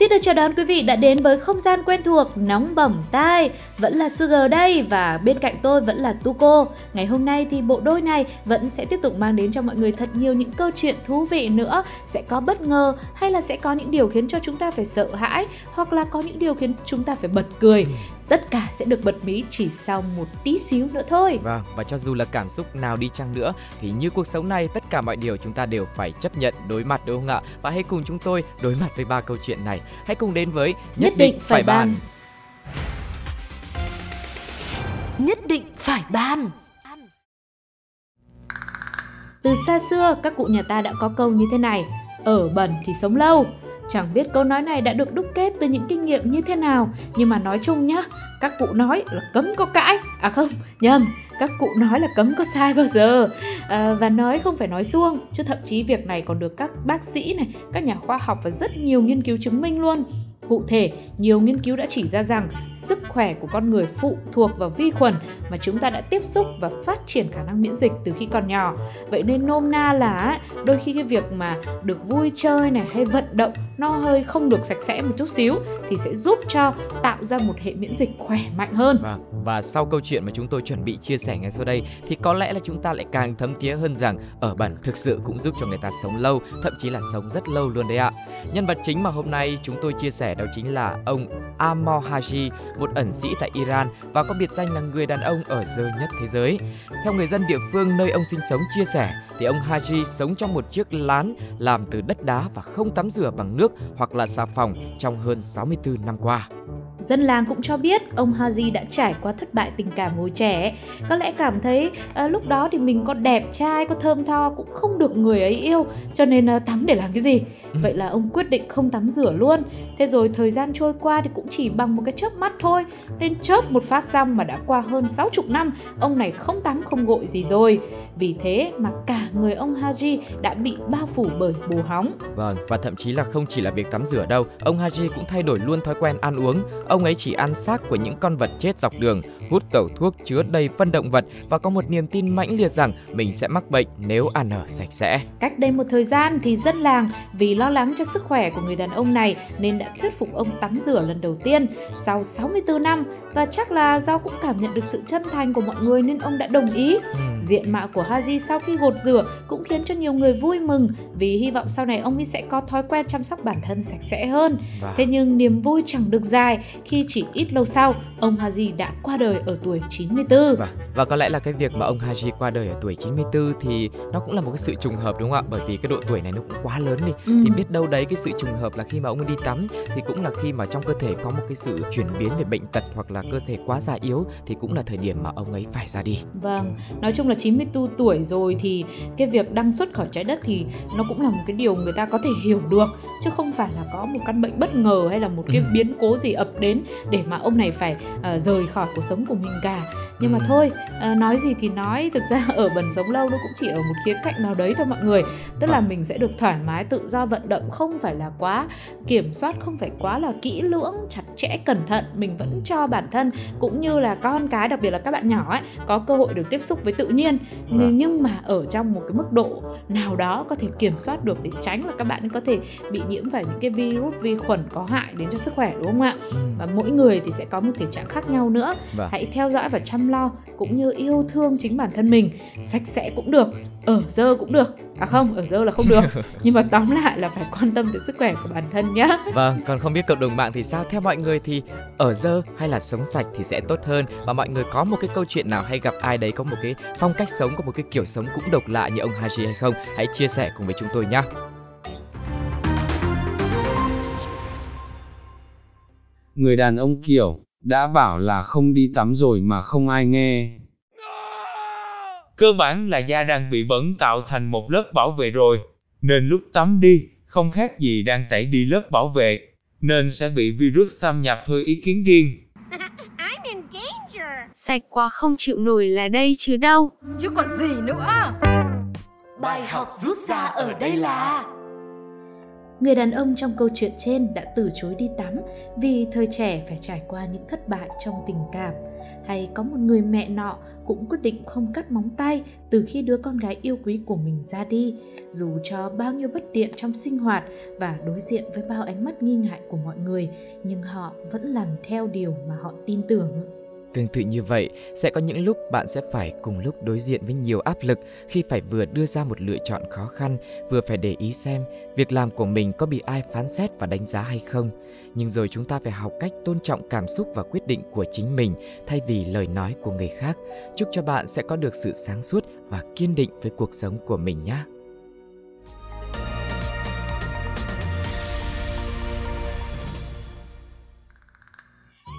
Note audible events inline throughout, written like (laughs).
Xin được chào đón quý vị đã đến với không gian quen thuộc nóng bỏng tai. Vẫn là Sugar đây và bên cạnh tôi vẫn là Tuko. Ngày hôm nay thì bộ đôi này vẫn sẽ tiếp tục mang đến cho mọi người thật nhiều những câu chuyện thú vị nữa. Sẽ có bất ngờ hay là sẽ có những điều khiến cho chúng ta phải sợ hãi Hoặc là có những điều khiến chúng ta phải bật cười. Ừ. Tất cả sẽ được bật mí chỉ sau một tí xíu nữa thôi Vâng, và cho dù là cảm xúc nào đi chăng nữa Thì như cuộc sống này tất cả mọi điều chúng ta đều phải chấp nhận đối mặt đúng không ạ? Và hãy cùng chúng tôi đối mặt với ba câu chuyện này Hãy cùng đến với Nhất, Nhất định, định phải bàn. Nhất định phải bàn Từ xa xưa, các cụ nhà ta đã có câu như thế này Ở bẩn thì sống lâu Chẳng biết câu nói này đã được đúc kết từ những kinh nghiệm như thế nào Nhưng mà nói chung nhá Các cụ nói là cấm có cãi À không, nhầm các cụ nói là cấm có sai bao giờ. À, và nói không phải nói suông chứ thậm chí việc này còn được các bác sĩ này các nhà khoa học và rất nhiều nghiên cứu chứng minh luôn. Cụ thể, nhiều nghiên cứu đã chỉ ra rằng sức khỏe của con người phụ thuộc vào vi khuẩn mà chúng ta đã tiếp xúc và phát triển khả năng miễn dịch từ khi còn nhỏ. Vậy nên nôm na là đôi khi cái việc mà được vui chơi này, hay vận động nó hơi không được sạch sẽ một chút xíu thì sẽ giúp cho tạo ra một hệ miễn dịch khỏe mạnh hơn. và Và sau câu chuyện mà chúng tôi chuẩn bị chia sẻ ngay sau đây thì có lẽ là chúng ta lại càng thấm thía hơn rằng ở bản thực sự cũng giúp cho người ta sống lâu, thậm chí là sống rất lâu luôn đấy ạ. Nhân vật chính mà hôm nay chúng tôi chia sẻ đó chính là ông Amor Haji, một ẩn sĩ tại Iran và có biệt danh là người đàn ông ở dơ nhất thế giới. Theo người dân địa phương nơi ông sinh sống chia sẻ thì ông Haji sống trong một chiếc lán làm từ đất đá và không tắm rửa bằng nước hoặc là xà phòng trong hơn 64 năm qua. Dân làng cũng cho biết ông Haji đã trải qua thất bại tình cảm hồi trẻ. Có lẽ cảm thấy à, lúc đó thì mình có đẹp trai, có thơm tho cũng không được người ấy yêu, cho nên à, tắm để làm cái gì? Ừ. Vậy là ông quyết định không tắm rửa luôn. Thế rồi thời gian trôi qua thì cũng chỉ bằng một cái chớp mắt thôi. Nên chớp một phát xong mà đã qua hơn 60 năm, ông này không tắm không gội gì rồi. Vì thế mà cả người ông Haji đã bị bao phủ bởi bồ hóng. Vâng, và thậm chí là không chỉ là việc tắm rửa đâu, ông Haji cũng thay đổi luôn thói quen ăn uống. Ông ấy chỉ ăn xác của những con vật chết dọc đường, hút tẩu thuốc chứa đầy phân động vật và có một niềm tin mãnh liệt rằng mình sẽ mắc bệnh nếu ăn ở sạch sẽ. Cách đây một thời gian thì dân làng vì lo lắng cho sức khỏe của người đàn ông này nên đã thuyết phục ông tắm rửa lần đầu tiên sau 64 năm và chắc là do cũng cảm nhận được sự chân thành của mọi người nên ông đã đồng ý. Ừ. Diện mạo của Haji sau khi gột rửa cũng khiến cho nhiều người vui mừng vì hy vọng sau này ông ấy sẽ có thói quen chăm sóc bản thân sạch sẽ hơn. Wow. Thế nhưng niềm vui chẳng được dài khi chỉ ít lâu sau ông Haji đã qua đời ở tuổi 94. Và, và có lẽ là cái việc mà ông Haji qua đời ở tuổi 94 thì nó cũng là một cái sự trùng hợp đúng không ạ? Bởi vì cái độ tuổi này nó cũng quá lớn đi. Ừ. Thì biết đâu đấy cái sự trùng hợp là khi mà ông đi tắm thì cũng là khi mà trong cơ thể có một cái sự chuyển biến về bệnh tật hoặc là cơ thể quá già yếu thì cũng là thời điểm mà ông ấy phải ra đi. Vâng, nói chung là 94 tuổi rồi thì cái việc đăng xuất khỏi trái đất thì nó cũng là một cái điều người ta có thể hiểu được chứ không phải là có một căn bệnh bất ngờ hay là một cái ừ. biến cố gì ập đến để mà ông này phải uh, rời khỏi cuộc sống của mình cả nhưng mà ừ. thôi uh, nói gì thì nói thực ra (laughs) ở bần sống lâu nó cũng chỉ ở một khía cạnh nào đấy thôi mọi người tức là vâng. mình sẽ được thoải mái tự do vận động không phải là quá kiểm soát không phải quá là kỹ lưỡng chặt chẽ cẩn thận mình vẫn cho bản thân cũng như là con cái đặc biệt là các bạn nhỏ ấy có cơ hội được tiếp xúc với tự nhiên vâng. nhưng mà ở trong một cái mức độ nào đó có thể kiểm soát được để tránh là các bạn có thể bị nhiễm phải những cái virus vi khuẩn có hại đến cho sức khỏe đúng không ạ? Ừ. và mỗi người thì sẽ có một thể trạng khác nhau nữa. Vâng. hãy theo dõi và chăm lo cũng như yêu thương chính bản thân mình. Sạch sẽ cũng được ở dơ cũng được. À không ở dơ là không được. (laughs) Nhưng mà tóm lại là phải quan tâm tới sức khỏe của bản thân nhé vâng còn không biết cộng đồng mạng thì sao? Theo mọi người thì ở dơ hay là sống sạch thì sẽ tốt hơn. Và mọi người có một cái câu chuyện nào hay gặp ai đấy có một cái phong cách sống có một cái kiểu sống cũng độc lạ như ông Haji hay không? Hãy chia sẻ cùng với chúng tôi nhé. Người đàn ông kiểu đã bảo là không đi tắm rồi mà không ai nghe. Cơ bản là da đang bị bẩn tạo thành một lớp bảo vệ rồi, nên lúc tắm đi, không khác gì đang tẩy đi lớp bảo vệ, nên sẽ bị virus xâm nhập thôi ý kiến riêng. (laughs) Sạch quá không chịu nổi là đây chứ đâu. Chứ còn gì nữa. Bài học rút ra ở đây là Người đàn ông trong câu chuyện trên đã từ chối đi tắm vì thời trẻ phải trải qua những thất bại trong tình cảm. Hay có một người mẹ nọ cũng quyết định không cắt móng tay từ khi đứa con gái yêu quý của mình ra đi, dù cho bao nhiêu bất tiện trong sinh hoạt và đối diện với bao ánh mắt nghi ngại của mọi người, nhưng họ vẫn làm theo điều mà họ tin tưởng. Tương tự như vậy, sẽ có những lúc bạn sẽ phải cùng lúc đối diện với nhiều áp lực khi phải vừa đưa ra một lựa chọn khó khăn, vừa phải để ý xem việc làm của mình có bị ai phán xét và đánh giá hay không. Nhưng rồi chúng ta phải học cách tôn trọng cảm xúc và quyết định của chính mình thay vì lời nói của người khác. Chúc cho bạn sẽ có được sự sáng suốt và kiên định với cuộc sống của mình nhé.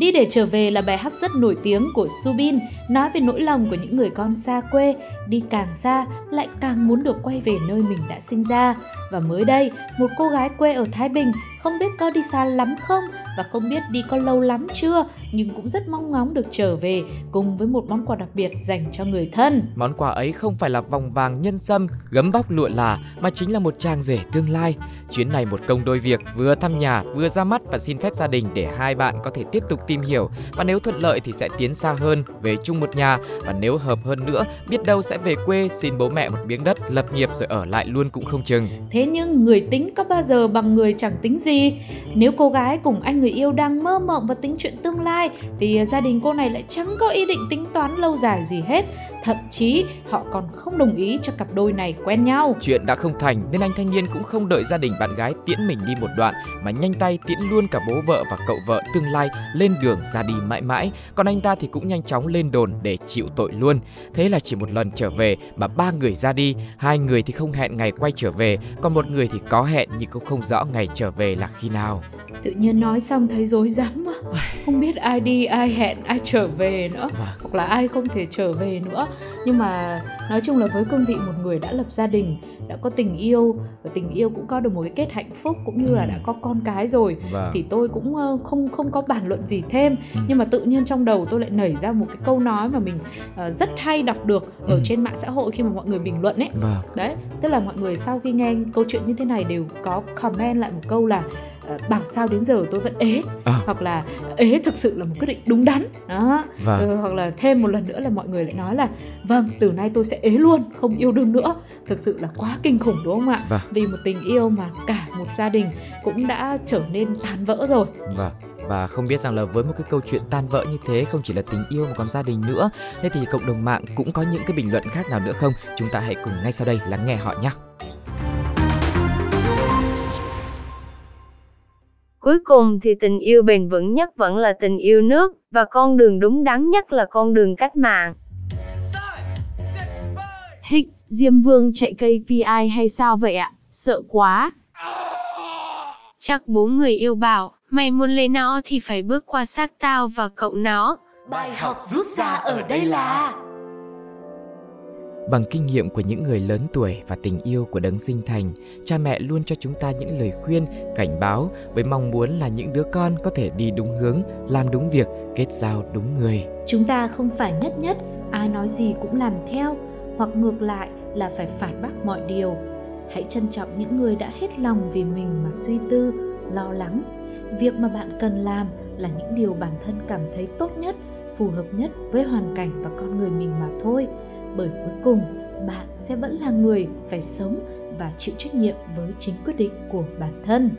Đi để trở về là bài hát rất nổi tiếng của Subin, nói về nỗi lòng của những người con xa quê, đi càng xa lại càng muốn được quay về nơi mình đã sinh ra. Và mới đây, một cô gái quê ở Thái Bình không biết có đi xa lắm không và không biết đi có lâu lắm chưa, nhưng cũng rất mong ngóng được trở về cùng với một món quà đặc biệt dành cho người thân. Món quà ấy không phải là vòng vàng nhân sâm, gấm bóc lụa là, mà chính là một chàng rể tương lai. Chuyến này một công đôi việc, vừa thăm nhà, vừa ra mắt và xin phép gia đình để hai bạn có thể tiếp tục tìm hiểu và nếu thuận lợi thì sẽ tiến xa hơn, về chung một nhà và nếu hợp hơn nữa, biết đâu sẽ về quê xin bố mẹ một miếng đất, lập nghiệp rồi ở lại luôn cũng không chừng. Thế nhưng người tính có bao giờ bằng người chẳng tính gì? Nếu cô gái cùng anh người yêu đang mơ mộng và tính chuyện tương lai, thì gia đình cô này lại chẳng có ý định tính toán lâu dài gì hết. Thậm chí họ còn không đồng ý cho cặp đôi này quen nhau. Chuyện đã không thành nên anh thanh niên cũng không đợi gia đình bạn gái tiễn mình đi một đoạn mà nhanh tay tiễn luôn cả bố vợ và cậu vợ tương lai lên đường ra đi mãi mãi. Còn anh ta thì cũng nhanh chóng lên đồn để chịu tội luôn. Thế là chỉ một lần trở về mà ba người ra đi, hai người thì không hẹn ngày quay trở về, còn một người thì có hẹn nhưng cũng không rõ ngày trở về là khi nào. Tự nhiên nói xong thấy rối rắm quá. Không biết ai đi, ai hẹn, ai trở về nữa Vâng. Hoặc là ai không thể trở về nữa nhưng mà nói chung là với cương vị một người đã lập gia đình Đã có tình yêu Và tình yêu cũng có được một cái kết hạnh phúc Cũng như là Ừ. đã có con cái rồi Vâng. Thì tôi cũng ờ, không không có bàn luận gì thêm Ừ. Nhưng mà tự nhiên trong đầu tôi lại nảy ra một cái câu nói Mà mình ờ, rất hay đọc được Ở Ừ. trên mạng xã hội khi mà mọi người bình luận ấy Vâng. Đấy, tức là mọi người sau khi nghe câu chuyện như thế này đều có comment lại một câu là ờ, bảo sao đến giờ tôi vẫn ế À. hoặc là ế thực sự là một quyết định đúng đắn đó Vâng. ừ, hoặc là thêm một lần nữa là mọi người lại nói là vâng từ nay tôi sẽ ế luôn không yêu đương nữa thực sự là quá kinh khủng đúng không ạ Vâng. vì một tình yêu mà cả một gia đình cũng đã trở nên tan vỡ rồi Vâng. Và không biết rằng là với một cái câu chuyện tan vỡ như thế không chỉ là tình yêu mà còn gia đình nữa Thế thì cộng đồng mạng cũng có những cái bình luận khác nào nữa không? Chúng ta hãy cùng ngay sau đây lắng nghe họ nhé Cuối cùng thì tình yêu bền vững nhất vẫn là tình yêu nước, và con đường đúng đắn nhất là con đường cách mạng. Hích, Diêm Vương chạy KPI hay sao vậy ạ? Sợ quá. Chắc bố người yêu bảo, mày muốn lấy nó thì phải bước qua xác tao và cậu nó. Bài học rút ra ở đây là Bằng kinh nghiệm của những người lớn tuổi và tình yêu của đấng sinh thành, cha mẹ luôn cho chúng ta những lời khuyên, cảnh báo với mong muốn là những đứa con có thể đi đúng hướng, làm đúng việc, kết giao đúng người. chúng ta không phải nhất nhất ai nói gì cũng làm theo hoặc ngược lại là phải phản bác mọi điều. Hãy trân trọng những người đã hết lòng vì mình mà suy tư, lo lắng. Việc mà bạn cần làm là những điều bản thân cảm thấy tốt nhất, phù hợp nhất với hoàn cảnh và con người mình mà thôi. Bởi cuối cùng, bạn sẽ vẫn là người phải sống và chịu trách nhiệm với chính quyết định của bản thân.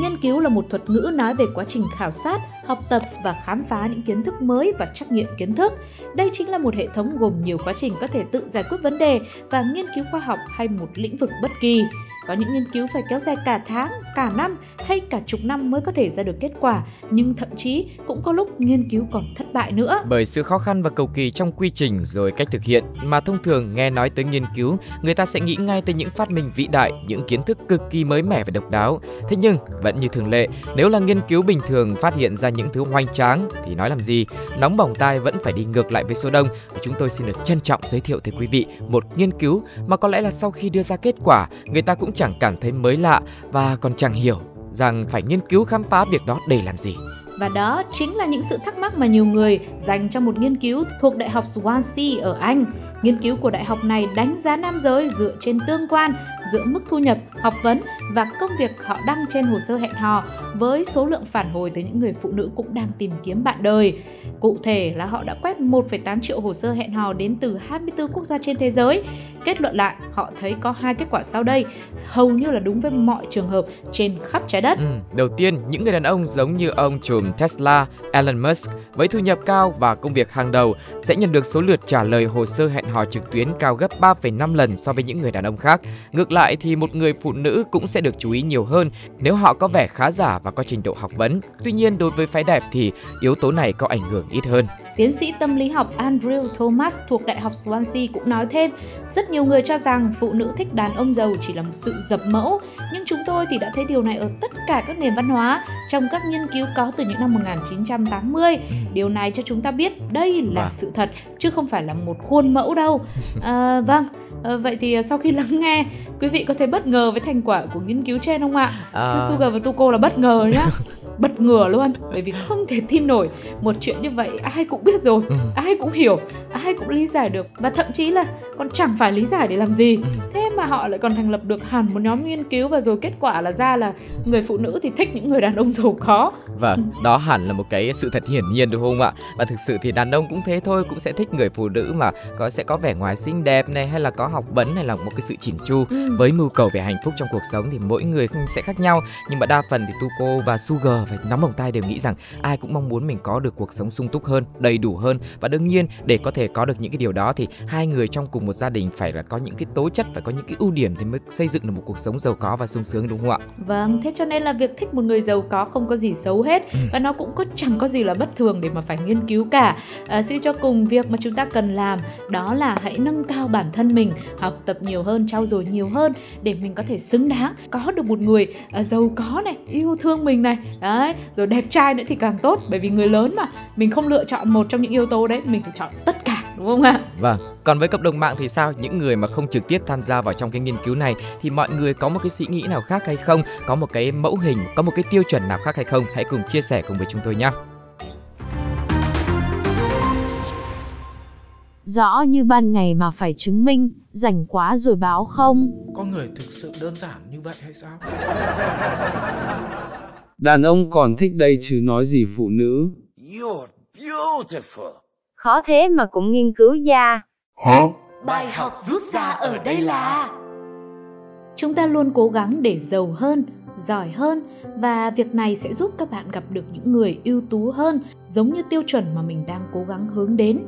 Nghiên cứu là một thuật ngữ nói về quá trình khảo sát, học tập và khám phá những kiến thức mới và trắc nghiệm kiến thức. Đây chính là một hệ thống gồm nhiều quá trình có thể tự giải quyết vấn đề và nghiên cứu khoa học hay một lĩnh vực bất kỳ. Có những nghiên cứu phải kéo dài cả tháng, cả năm hay cả chục năm mới có thể ra được kết quả, nhưng thậm chí cũng có lúc nghiên cứu còn thất bại nữa. Bởi sự khó khăn và cầu kỳ trong quy trình rồi cách thực hiện mà thông thường nghe nói tới nghiên cứu, người ta sẽ nghĩ ngay tới những phát minh vĩ đại, những kiến thức cực kỳ mới mẻ và độc đáo. Thế nhưng, vẫn như thường lệ, nếu là nghiên cứu bình thường phát hiện ra những thứ hoành tráng thì nói làm gì, nóng bỏng tai vẫn phải đi ngược lại với số đông và chúng tôi xin được trân trọng giới thiệu tới quý vị một nghiên cứu mà có lẽ là sau khi đưa ra kết quả, người ta cũng chẳng cảm thấy mới lạ và còn chẳng hiểu rằng phải nghiên cứu khám phá việc đó để làm gì. Và đó chính là những sự thắc mắc mà nhiều người dành cho một nghiên cứu thuộc Đại học Swansea ở Anh. Nghiên cứu của đại học này đánh giá nam giới dựa trên tương quan giữa mức thu nhập, học vấn và công việc họ đăng trên hồ sơ hẹn hò với số lượng phản hồi từ những người phụ nữ cũng đang tìm kiếm bạn đời. Cụ thể là họ đã quét 1,8 triệu hồ sơ hẹn hò đến từ 24 quốc gia trên thế giới. Kết luận lại, họ thấy có hai kết quả sau đây, hầu như là đúng với mọi trường hợp trên khắp trái đất. Ừ, đầu tiên, những người đàn ông giống như ông trùm Tesla, Elon Musk với thu nhập cao và công việc hàng đầu sẽ nhận được số lượt trả lời hồ sơ hẹn hò trực tuyến cao gấp 3,5 lần so với những người đàn ông khác. Ngược lại thì một người phụ nữ cũng sẽ được chú ý nhiều hơn nếu họ có vẻ khá giả và có trình độ học vấn. Tuy nhiên đối với phái đẹp thì yếu tố này có ảnh hưởng ít hơn. Tiến sĩ tâm lý học Andrew Thomas thuộc Đại học Swansea cũng nói thêm, rất nhiều người cho rằng phụ nữ thích đàn ông giàu chỉ là một sự dập mẫu, nhưng chúng tôi thì đã thấy điều này ở tất cả các nền văn hóa trong các nghiên cứu có từ những năm 1980. Ừ. Điều này cho chúng ta biết đây là vâng. sự thật chứ không phải là một khuôn mẫu đâu. À, (laughs) vâng, À, vậy thì ờ, sau khi lắng nghe, quý vị có thấy bất ngờ với thành quả của nghiên cứu trên không ạ? À... Chứ Sugar và Tuko là bất ngờ nhá. (laughs) bất ngờ luôn. Bởi vì không thể tin nổi một chuyện như vậy. Ai cũng biết rồi. Ừ. ai cũng hiểu. Ai cũng lý giải được. Và thậm chí là còn chẳng phải lý giải để làm gì. Ừ. thế mà họ lại còn thành lập được hẳn một nhóm nghiên cứu và rồi kết quả là ra là người phụ nữ thì thích những người đàn ông giàu có. Vâng đó hẳn là một cái sự thật hiển nhiên đúng không ạ? Và thực sự thì đàn ông cũng thế thôi cũng sẽ thích người phụ nữ mà có sẽ có vẻ ngoài xinh đẹp này hay là có học vấn này là một cái sự chỉn chu. Ừ. với mưu cầu về hạnh phúc trong cuộc sống thì mỗi người sẽ khác nhau. Nhưng mà đa phần thì Tuko và Sugar phải nắm vòng tay đều nghĩ rằng ai cũng mong muốn mình có được cuộc sống sung túc hơn, đầy đủ hơn và đương nhiên để có thể có được những cái điều đó thì hai người trong cùng một gia đình phải là có những cái tố chất phải có những cái ưu điểm thì mới xây dựng được một cuộc sống giàu có và sung sướng đúng không ạ? Vâng, thế cho nên là việc thích một người giàu có không có gì xấu hết ừ. và nó cũng có chẳng có gì là bất thường để mà phải nghiên cứu cả. À, suy cho cùng việc mà chúng ta cần làm đó là hãy nâng cao bản thân mình, học tập nhiều hơn, trau dồi nhiều hơn để mình có thể xứng đáng có được một người uh, giàu có này, yêu thương mình này. Đấy, rồi đẹp trai nữa thì càng tốt bởi vì người lớn mà. Mình không lựa chọn một trong những yếu tố đấy mình phải chọn tất cả đúng không ạ? Vâng còn với cộng đồng mạng thì sao? Những người mà không trực tiếp tham gia vào trong cái nghiên cứu này thì mọi người có một cái suy nghĩ nào khác hay không? Có một cái mẫu hình có một cái tiêu chuẩn nào khác hay không? Hãy cùng chia sẻ cùng với chúng tôi nhé rõ như ban ngày mà phải chứng minh, rảnh quá rồi báo không? Con người thực sự đơn giản như vậy hay sao? Đàn ông còn thích đây chứ nói gì phụ nữ. You're beautiful. Khó thế mà cũng nghiên cứu ra. Hả? Bài học rút ra ở đây là Chúng ta luôn cố gắng để giàu hơn, giỏi hơn và việc này sẽ giúp các bạn gặp được những người ưu tú hơn giống như tiêu chuẩn mà mình đang cố gắng hướng đến.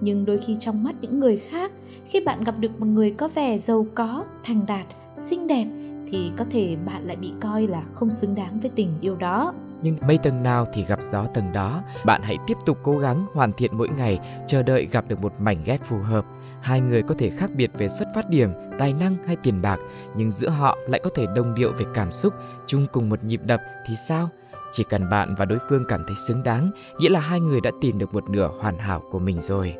Nhưng đôi khi trong mắt những người khác, khi bạn gặp được một người có vẻ giàu có, thành đạt, xinh đẹp thì có thể bạn lại bị coi là không xứng đáng với tình yêu đó. Nhưng mây tầng nào thì gặp gió tầng đó. Bạn hãy tiếp tục cố gắng hoàn thiện mỗi ngày, chờ đợi gặp được một mảnh ghép phù hợp. Hai người có thể khác biệt về xuất phát điểm, tài năng hay tiền bạc, nhưng giữa họ lại có thể đồng điệu về cảm xúc, chung cùng một nhịp đập thì sao? Chỉ cần bạn và đối phương cảm thấy xứng đáng, nghĩa là hai người đã tìm được một nửa hoàn hảo của mình rồi.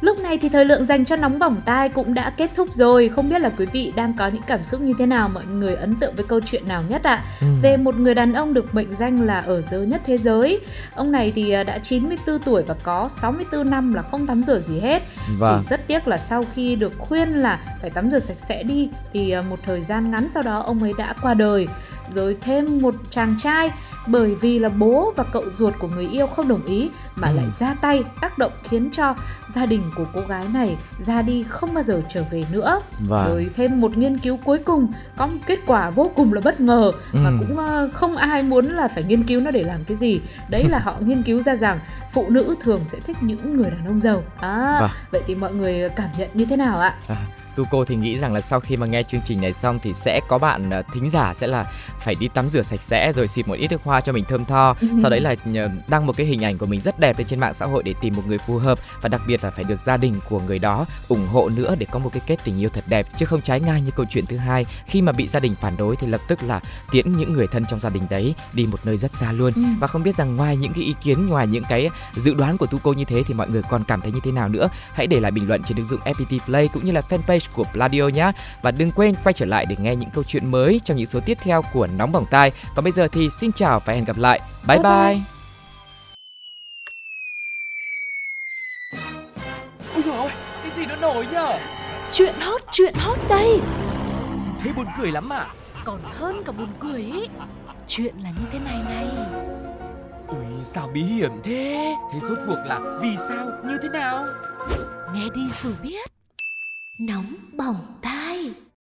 Lúc này thì thời lượng dành cho nóng bỏng tai cũng đã kết thúc rồi. Không biết là quý vị đang có những cảm xúc như thế nào, mọi người ấn tượng với câu chuyện nào nhất ạ? À? Ừ. Về một người đàn ông được mệnh danh là ở dơ nhất thế giới. Ông này thì à, đã 94 tuổi và có 64 năm là không tắm rửa gì hết. Vâng. Chỉ rất tiếc là sau khi được khuyên là phải tắm rửa sạch sẽ đi thì à, một thời gian ngắn sau đó ông ấy đã qua đời. Rồi thêm một chàng trai bởi vì là bố và cậu ruột của người yêu không đồng ý mà ừ. lại ra tay tác động khiến cho gia đình của cô gái này ra đi không bao giờ trở về nữa vâng. rồi thêm một nghiên cứu cuối cùng có một kết quả vô cùng là bất ngờ ừ. mà cũng uh, không ai muốn là phải nghiên cứu nó để làm cái gì đấy (laughs) là họ nghiên cứu ra rằng phụ nữ thường sẽ thích những người đàn ông giàu à vâng. vậy thì mọi người cảm nhận như thế nào ạ à Tuco thì nghĩ rằng là sau khi mà nghe chương trình này xong thì sẽ có bạn uh, thính giả sẽ là phải đi tắm rửa sạch sẽ rồi xịt một ít nước hoa cho mình thơm tho. (laughs) sau đấy là uh, đăng một cái hình ảnh của mình rất đẹp lên trên mạng xã hội để tìm một người phù hợp và đặc biệt là phải được gia đình của người đó ủng hộ nữa để có một cái kết tình yêu thật đẹp chứ không trái ngang như câu chuyện thứ hai khi mà bị gia đình phản đối thì lập tức là tiễn những người thân trong gia đình đấy đi một nơi rất xa luôn. Ừ. Và không biết rằng ngoài những cái ý kiến ngoài những cái dự đoán của Tuco như thế thì mọi người còn cảm thấy như thế nào nữa? Hãy để lại bình luận trên ứng dụng FPT Play cũng như là fanpage fanpage của Pladio nhé. Và đừng quên quay trở lại để nghe những câu chuyện mới trong những số tiếp theo của Nóng Bỏng Tai. Còn bây giờ thì xin chào và hẹn gặp lại. Bye bye! Bye bye. Ôi dồi ôi, cái gì nó nổi nhở? Chuyện hot, chuyện hot đây Thế buồn cười lắm à? Còn hơn cả buồn cười ý Chuyện là như thế này này Ui, sao bí hiểm thế? Thế rốt cuộc là vì sao, như thế nào? Nghe đi rồi biết nóng bỏng tai.